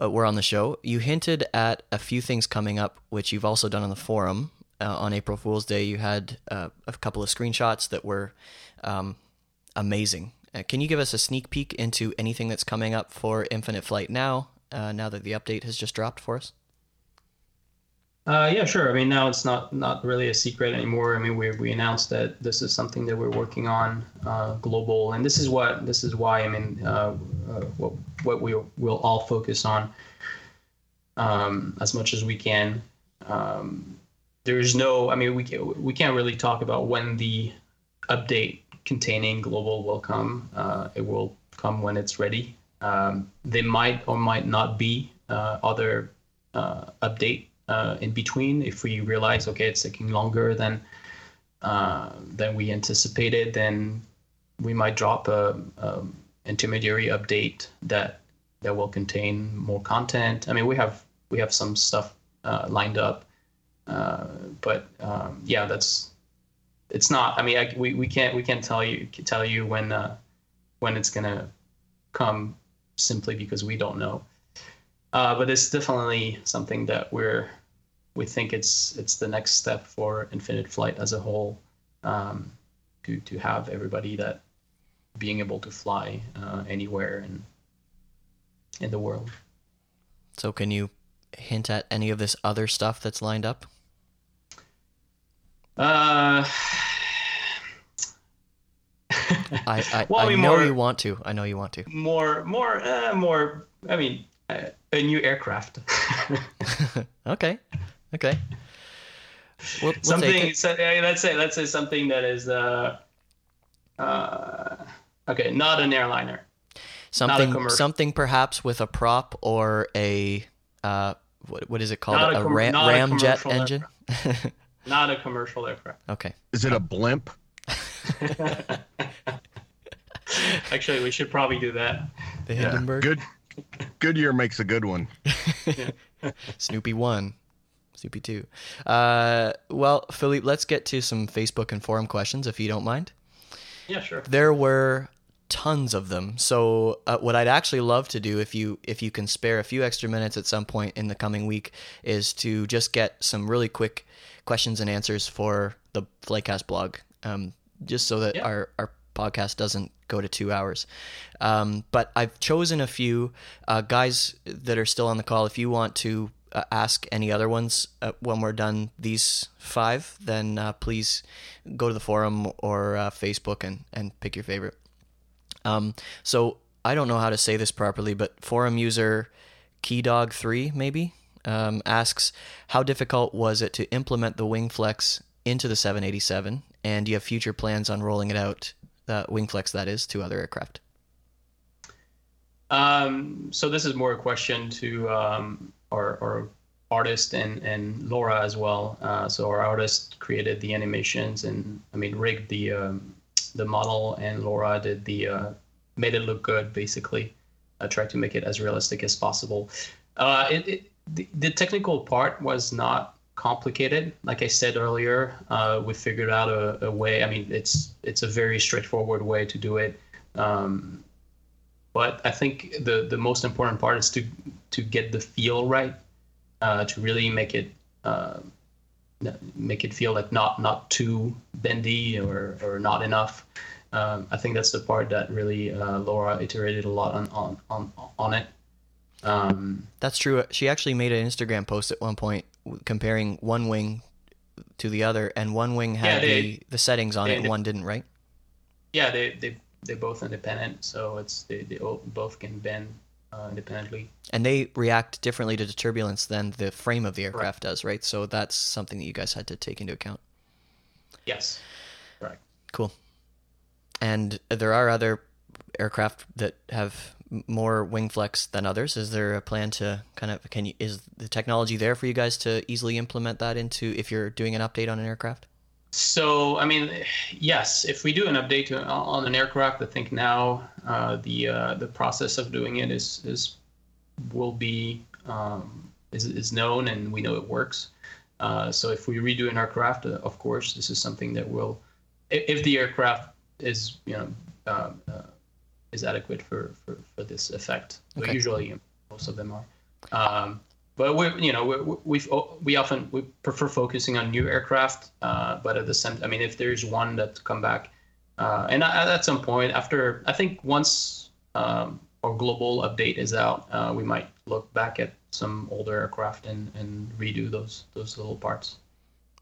uh, were on the show. You hinted at a few things coming up, which you've also done on the forum. Uh, on April Fool's Day, you had uh, a couple of screenshots that were um, amazing. Uh, can you give us a sneak peek into anything that's coming up for Infinite Flight now, uh, now that the update has just dropped for us? Uh, yeah, sure. I mean, now it's not not really a secret anymore. I mean, we we announced that this is something that we're working on uh, global, and this is what this is why I mean, uh, uh what what we will all focus on um, as much as we can. Um, there's no, I mean, we we can't really talk about when the update containing global will come. Uh, it will come when it's ready. Um, there might or might not be uh, other update uh, in between if we realize okay it's taking longer than uh, than we anticipated then we might drop a, a, intermediary update that that will contain more content. I mean we have we have some stuff uh, lined up uh, but um, yeah that's it's not i mean I, we, we can't we can't tell you tell you when uh, when it's gonna come simply because we don't know uh, but it's definitely something that we're we think it's it's the next step for Infinite Flight as a whole, um, to to have everybody that being able to fly uh, anywhere in in the world. So, can you hint at any of this other stuff that's lined up? Uh, I I, Well, I I mean, know more- you want to. I know you want to. more more uh, more. I mean, a new aircraft. okay, okay. We'll, we'll take something. it. So, uh, let's say let's say something that is uh, uh, okay, not an airliner. Something commercial. something perhaps with a prop or a uh what what is it called? Not a a com- ram, not ramjet commercial engine. Not a commercial aircraft. okay. Is it a blimp? Actually, we should probably do that. The Yeah. Hindenburg. Good. Goodyear makes a good one. Snoopy one. Snoopy two. Uh well, Philippe, let's get to some Facebook and forum questions if you don't mind. Yeah, sure. There were tons of them. So uh, what I'd actually love to do if you if you can spare a few extra minutes at some point in the coming week is to just get some really quick questions and answers for the Flightcast blog, um, just so that Yeah. our our podcast doesn't go to two hours. Um, but I've chosen a few uh, guys that are still on the call. If you want to uh, ask any other ones uh, when we're done these five, then uh, please go to the forum or uh, Facebook and, and pick your favorite. Um, so I don't know how to say this properly, but forum user keydog3 maybe um, asks how difficult was it to implement the wing flex into the 787, and do you have future plans on rolling it out, uh, WingFlex that is, to other aircraft? Um, so this is more a question to um, our, our artist and, and Laura as well. Uh, so our artist created the animations and I mean rigged the um, the model, and Laura did the uh, made it look good basically. I tried to make it as realistic as possible. Uh, it, it the, the technical part was not complicated. Like I said earlier, uh, we figured out a, a way. I mean, it's it's a very straightforward way to do it. Um, but I think the the most important part is to to get the feel right, uh, to really make it uh, make it feel like not not too bendy or or not enough. Um, I think that's the part that really uh, Laura iterated a lot on on on, on it. Um, That's true. She actually made an Instagram post at one point comparing one wing to the other, and one wing had Yeah, they- the, the settings on it, and one didn't, right? yeah, they they they're both independent, so it's they, they all- both can bend uh, independently. And they react differently to the turbulence than the frame of the aircraft does, right? So that's something that you guys had to take into account. Yes, right. Cool. And there are other aircraft that have more wing flex than others. Is there a plan to kind of can you is the technology there for you guys to easily implement that into if you're doing an update on an aircraft? So, I mean, yes, if we do an update to, on an aircraft, I think now uh, the uh, the process of doing it is is will be um, is, is known and we know it works. Uh, so, if we redo an aircraft, uh, of course, this is something that will, if, if the aircraft is you know uh, uh, is adequate for, for, for this effect. But Okay. usually, most of them are. Um, but we, you know, we we we often we prefer focusing on new aircraft. Uh, but at the same, I mean, if there's one that come back, uh, and at, at some point after, I think once um, our global update is out, uh, we might look back at some older aircraft and, and redo those those little parts.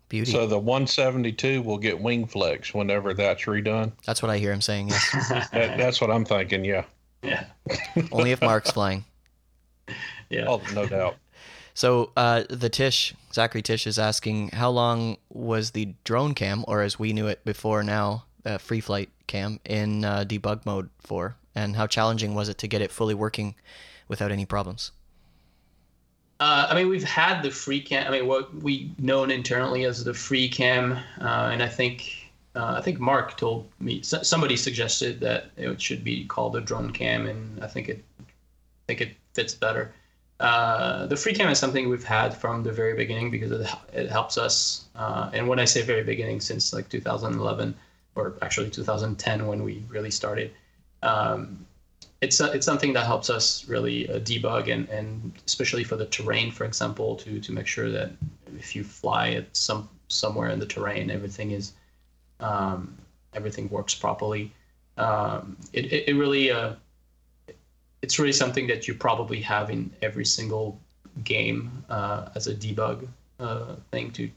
Beauty. So the 172 will get wing flex whenever that's redone. that's what I hear him saying. Yes. That, that's what I'm thinking. Yeah. yeah, Only if Mark's flying. yeah. Oh, no doubt. So uh, the Tish, Zachary Tish, is asking how long was the drone cam, or as we knew it before now, uh, free flight cam, in uh, debug mode for, and how challenging was it to get it fully working without any problems? Uh, I mean, we've had the free cam. I mean, what we known internally as the free cam, uh, and I think uh, I think Mark told me somebody suggested that it should be called a drone cam, and I think it I think it fits better. Uh, the free cam is something we've had from the very beginning because it, it helps us. Uh, and when I say very beginning, since like 2011 or actually 2010 when we really started. Um, it's it's something that helps us really uh, debug and, and especially for the terrain, for example, to to make sure that if you fly it some somewhere in the terrain, everything is um, everything works properly. Um, it, it, it really uh, it's really something that you probably have in every single game uh, as a debug uh, thing to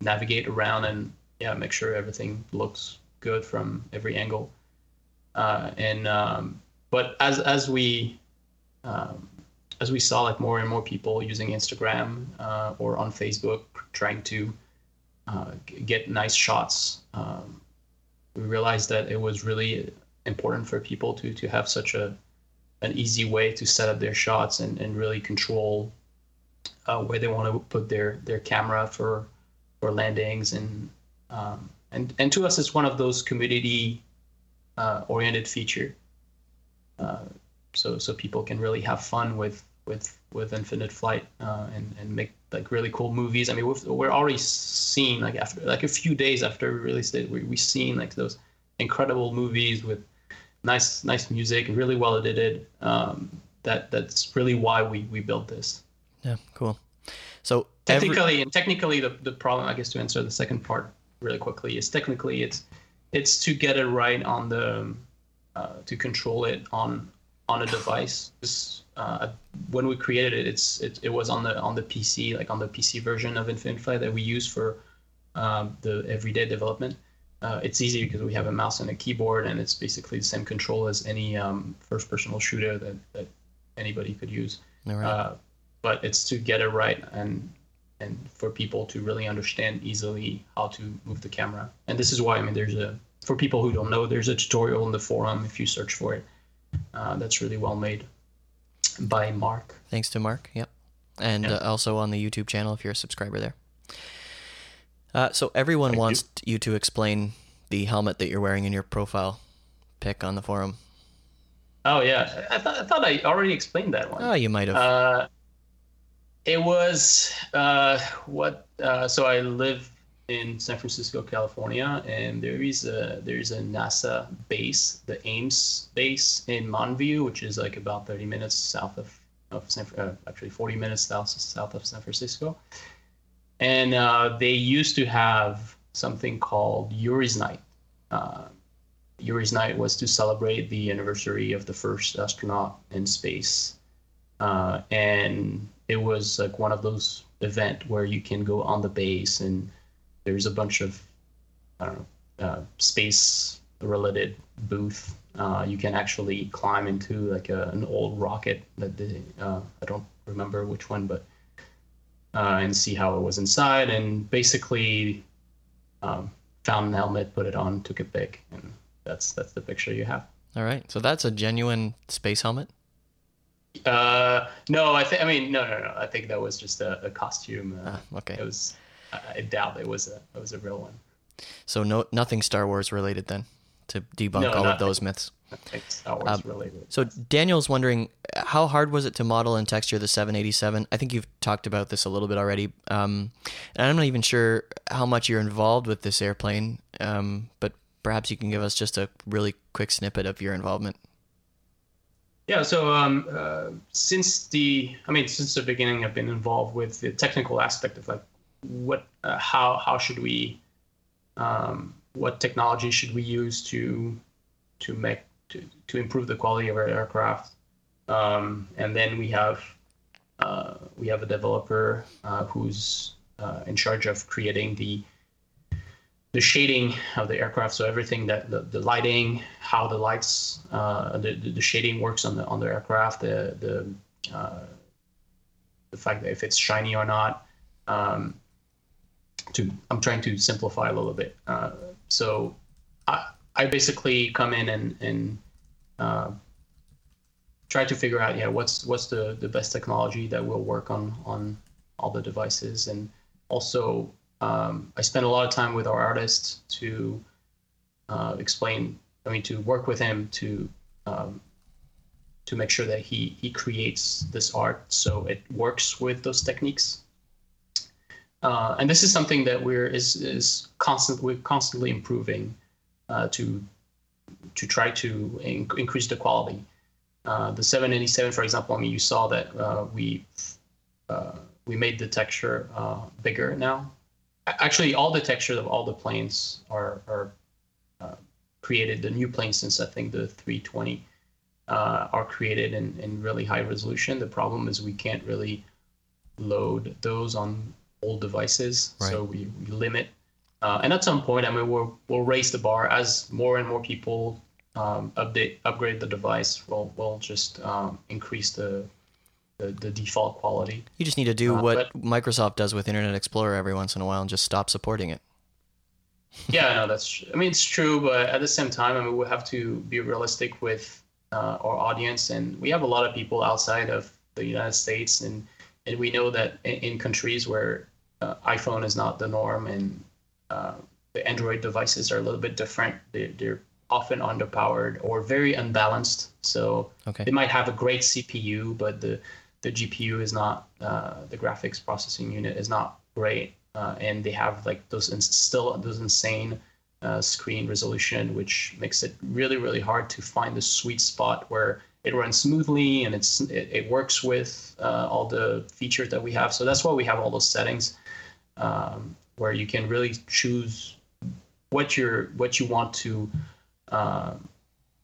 navigate around and yeah make sure everything looks good from every angle. Uh, and um, but as as we um, as we saw like more and more people using Instagram uh, or on Facebook trying to uh, get nice shots, um, we realized that it was really important for people to to have such a an easy way to set up their shots and, and really control uh, where they want to put their their camera for for landings. And um, and and to us it's one of those community uh, oriented feature uh, so so people can really have fun with with with infinite flight uh, and and make like really cool movies i mean we've, we're already seeing like after like a few days after we released it we, we've seen like those incredible movies with nice nice music really well edited um, that that's really why we we built this Yeah, cool. So every- technically and technically the, the problem i guess to answer the second part really quickly is technically it's it's to get it right on the uh, to control it on on a device 'Cause, uh, when we created it it's it, it was on the on the pc like on the pc version of infinite flight that we use for um, the everyday development uh, it's easy because we have a mouse and a keyboard and it's basically the same control as any um, first person shooter that, that anybody could use right. uh, but it's to get it right and and for people to really understand easily how to move the camera. And this is why I mean there's a for people who don't know there's a tutorial in the forum if you search for it. Uh, that's really well made by Mark. Thanks to Mark. Yep. And Yeah. uh, also on the YouTube channel if you're a subscriber there. Uh, so everyone Thank wants you to explain the helmet that you're wearing in your profile pic on the forum. Oh yeah, I, thought I thought I already explained that one. Oh, you might have. Uh, it was uh, what? Uh, so I live in San Francisco, California, and there is a there's a NASA base, the Ames base in Mountain View, which is like about 30 minutes south of of San, uh, actually 40 minutes south south of San Francisco, and uh, they used to have something called Yuri's Night. Uh, Yuri's Night was to celebrate the anniversary of the first astronaut in space uh, and it was like one of those event where you can go on the base and there's a bunch of I don't know uh, space related booth. Uh, you can actually climb into like a, an old rocket that they uh, I don't remember which one, but uh, and see how it was inside and basically um, found an helmet, put it on, took a pic, and that's that's the picture you have. All right. So that's a genuine space helmet. Uh, no, I think I mean no, no, no. I think that was just a, a costume. Uh, Ah, okay. It was. I, doubt it was a it was a real one. So no nothing Star Wars related then to debunk No, all of those myths. I Star Wars Um, related. So Daniel's wondering how hard was it to model and texture the 787? I think you've talked about this a little bit already, um, and I'm not even sure how much you're involved with this airplane. Um, but perhaps you can give us just a really quick snippet of your involvement. Yeah. So um, uh, since the I mean since the beginning, I've been involved with the technical aspect of like what uh, how how should we um, what technology should we use to to make to, to improve the quality of our aircraft? Um, and then we have uh, we have a developer uh, who's uh, in charge of creating the the shading of the aircraft. So everything that the, the lighting how the lights uh, the, the shading works on the on the aircraft the the uh, the fact that if it's shiny or not. Um, to I'm trying to simplify a little bit. Uh, so I I basically come in and and uh, try to figure out yeah what's what's the the best technology that will work on on all the devices. And also um, I spend a lot of time with our artist to uh, explain I mean to work with him to um, to make sure that he he creates this art so it works with those techniques uh, and this is something that we're is is constantly we're constantly improving uh, to to try to in- increase the quality. Uh, the 787, for example, I mean, you saw that uh, we uh, we made the texture uh, bigger now. Actually, all the textures of all the planes are are created. The new planes since I think the 320 uh, are created in, in really high resolution. The problem is we can't really load those on old devices, Right. so we, we limit. Uh, and at some point, I mean, we'll we'll raise the bar as more and more people um, update upgrade the device. We'll we'll just um, increase the, the the default quality. You just need to do Uh, what Microsoft does with Internet Explorer every once in a while and just stop supporting it. yeah, no, that's. I mean, it's true, but at the same time, I mean, we have to be realistic with uh, our audience, and we have a lot of people outside of the United States, and and we know that in, in countries where uh, iPhone is not the norm, and uh, the Android devices are a little bit different. They're, they're often underpowered or very unbalanced. So Okay. they might have a great CPU, but the the GPU is not uh, the graphics processing unit is not great, uh, and they have like those ins- still those insane uh, screen resolution, which makes it really really hard to find the sweet spot where it runs smoothly and it's it, it works with uh, all the features that we have. So that's why we have all those settings um, where you can really choose what you're what you want to um,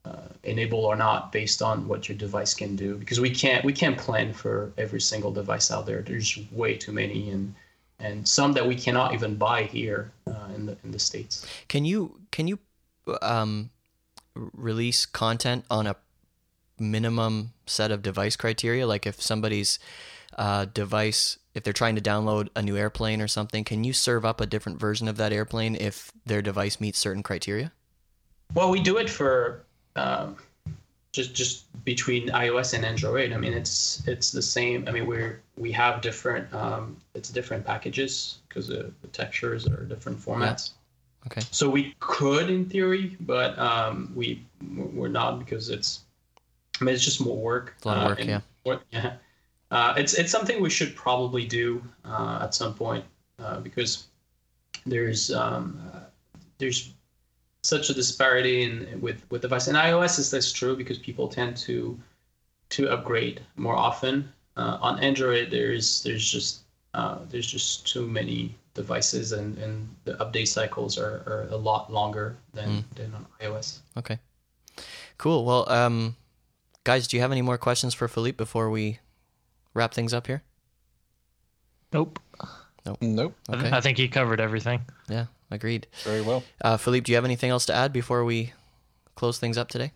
uh, enable or not based on what your device can do. Because we can't we can't plan for every single device out there. There's way too many and and some that we cannot even buy here uh, in the in the states. Can you can you um, release content on a minimum set of device criteria? Like if somebody's uh, device, if they're trying to download a new airplane or something, can you serve up a different version of that airplane if their device meets certain criteria? well we do it for um, just just between ios and android i mean it's it's the same i mean we're we have different um, it's different packages because the, the textures are different formats Okay. So we could, in theory, but um, we we're not because it's. I mean, it's just more work. It's a lot of uh, work, and yeah. more- yeah. Uh, it's it's something we should probably do uh, at some point uh, because there's um, uh, there's such a disparity in with with device and iOS is this true because people tend to to upgrade more often. Uh, on Android, there's there's just uh, there's just too many devices and, and the update cycles are, are a lot longer than, than on iOS. Okay. Cool. Well, um, guys, do you have any more questions for Philippe before we wrap things up here? Nope. Nope. I th- Okay. I think he covered everything. Yeah, agreed. Very well. Uh, Philippe, do you have anything else to add before we close things up today?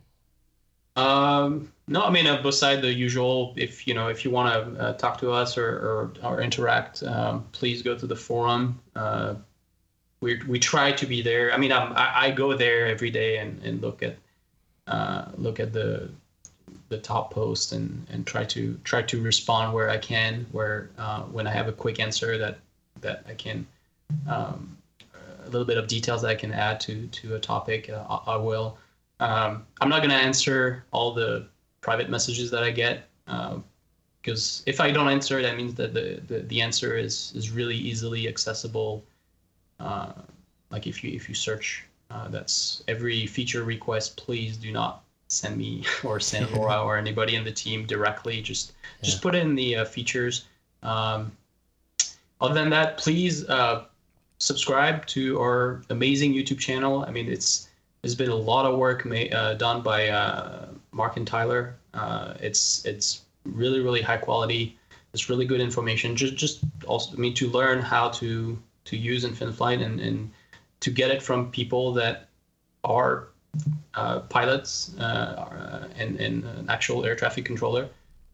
Um, no, I mean, uh, beside the usual, if you know, if you want to uh, talk to us or or, or interact, um, please go to the forum. Uh, we we try to be there. I mean, I'm, I I go there every day and, and look at uh, look at the the top post and and try to try to respond where I can. Where uh, when I have a quick answer that that I can. Um, a little bit of details that I can add to to a topic, uh, I, will. Um, I'm not going to answer all the private messages that I get because if I don't answer, that means that the, the, the answer is, is really easily accessible. Uh, like if you if you search, uh, that's every feature request. Please do not send me or send Laura or anybody in the team directly. Just just put in the uh, features. Um, other than that, please uh, subscribe to our amazing YouTube channel. I mean, it's there's been a lot of work uh, done by uh, Mark and Tyler. Uh, it's it's really really high quality. It's really good information. Just just also I mean to learn how to to use Infinite Flight and, and to get it from people that are uh, pilots uh, and and an actual air traffic controller.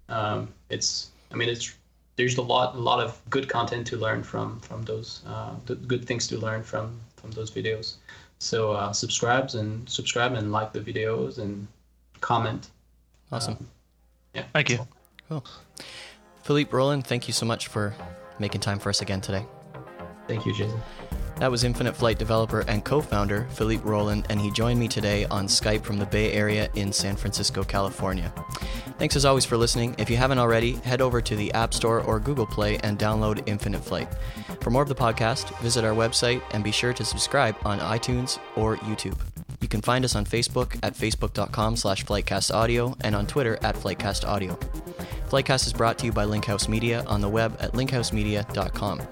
Um, it's I mean it's there's a lot a lot of good content to learn from from those uh, th- good things to learn from from those videos. So uh, subscribes and subscribe and like the videos and comment. Awesome. Um, yeah. Thank you. Cool. Philippe Roland, thank you so much for making time for us again today. Thank you, Jason. That was Infinite Flight developer and co founder Philippe Roland, and he joined me today on Skype from the Bay Area in San Francisco, California. Thanks as always for listening. If you haven't already, head over to the App Store or Google Play and download Infinite Flight. For more of the podcast, visit our website and be sure to subscribe on iTunes or YouTube. You can find us on Facebook at facebook.com slash flightcastaudio and on Twitter at flightcastaudio. Flightcast is brought to you by Linkhouse Media on the web at linkhousemedia.com.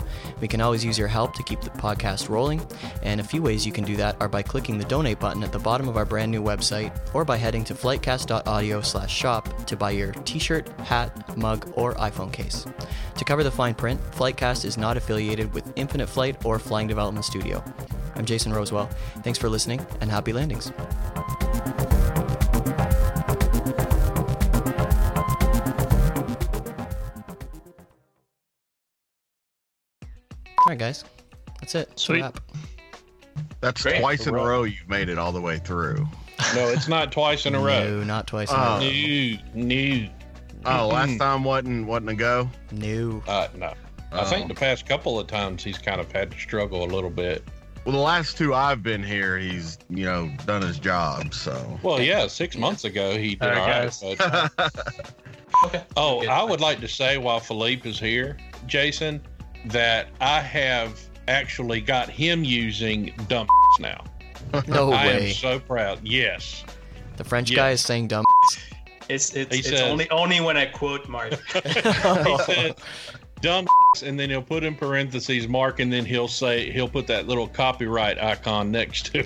We can always use your help to keep the podcast rolling, and a few ways you can do that are by clicking the donate button at the bottom of our brand new website or by heading to flightcast.audio slash shop to buy your t-shirt, hat, mug, or iPhone case. To cover the fine print, Flightcast is not affiliated with Infinite Flight or Flying Development Studio. I'm Jason Rosewell. Thanks for listening and happy landings. All right, guys. That's it. That's Sweet. wrap. That's Great. twice in a row you've made it all the way through. No, it's not twice in a row. No, not twice. in a Oh. row. No, no, Oh, last time wasn't wasn't a go. No. uh, no. I Oh. think the past couple of times he's kind of had to struggle a little bit. Well, the last two I've been here, he's you know done his job. So. Well, yeah, six months ago he did All right, all right. guys. but- Okay. oh, I would like to say while Philippe is here, Jason, that I have actually got him using dump now. No I am so proud. Yes. The French Yes. guy is saying dumb. It's it's, it's says- only only when I quote Mark. he said dumb and then he'll put in parentheses mark and then he'll say he'll put that little copyright icon next to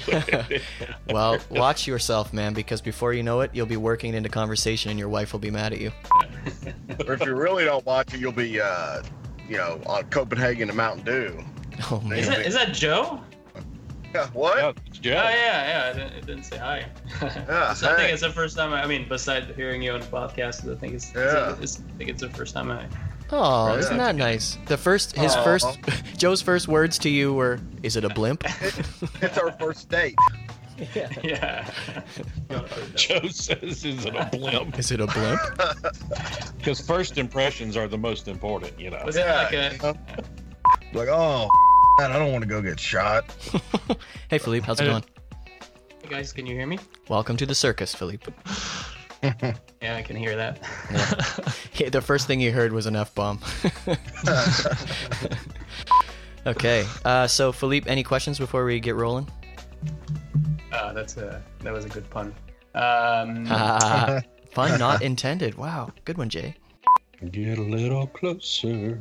it Well, watch yourself, man, because before you know it, you'll be working into conversation and your wife will be mad at you. or if you really don't watch it, you'll be uh, you know on Copenhagen and Mountain Dew. Oh Is man. that is that Joe? Yeah, what? yeah, it's Oh yeah, yeah. It didn't, it didn't say hi. Yeah, so I think it's the first time. I, I mean, besides hearing you on the podcast, I think it's, it's, Yeah. it's, I think it's the first time I. Oh, Right. isn't that nice? The first, his Aw. first, Joe's first words to you were, "Is it a blimp?" It's our first date. Yeah. yeah. joe says is it a blimp Is it a blimp? because first impressions are the most important you know Was it like a? Like, oh, man, I don't want to go get shot. hey, Philippe, how's it going? Hey guys, can you hear me? Welcome to the circus, Philippe. Yeah, I can hear that. Yeah, the first thing you heard was an f bomb. okay, uh, so Philippe, any questions before we get rolling? Uh, that's a that was a good pun. Um, Fun not intended. Wow, good one, Jay. get a little closer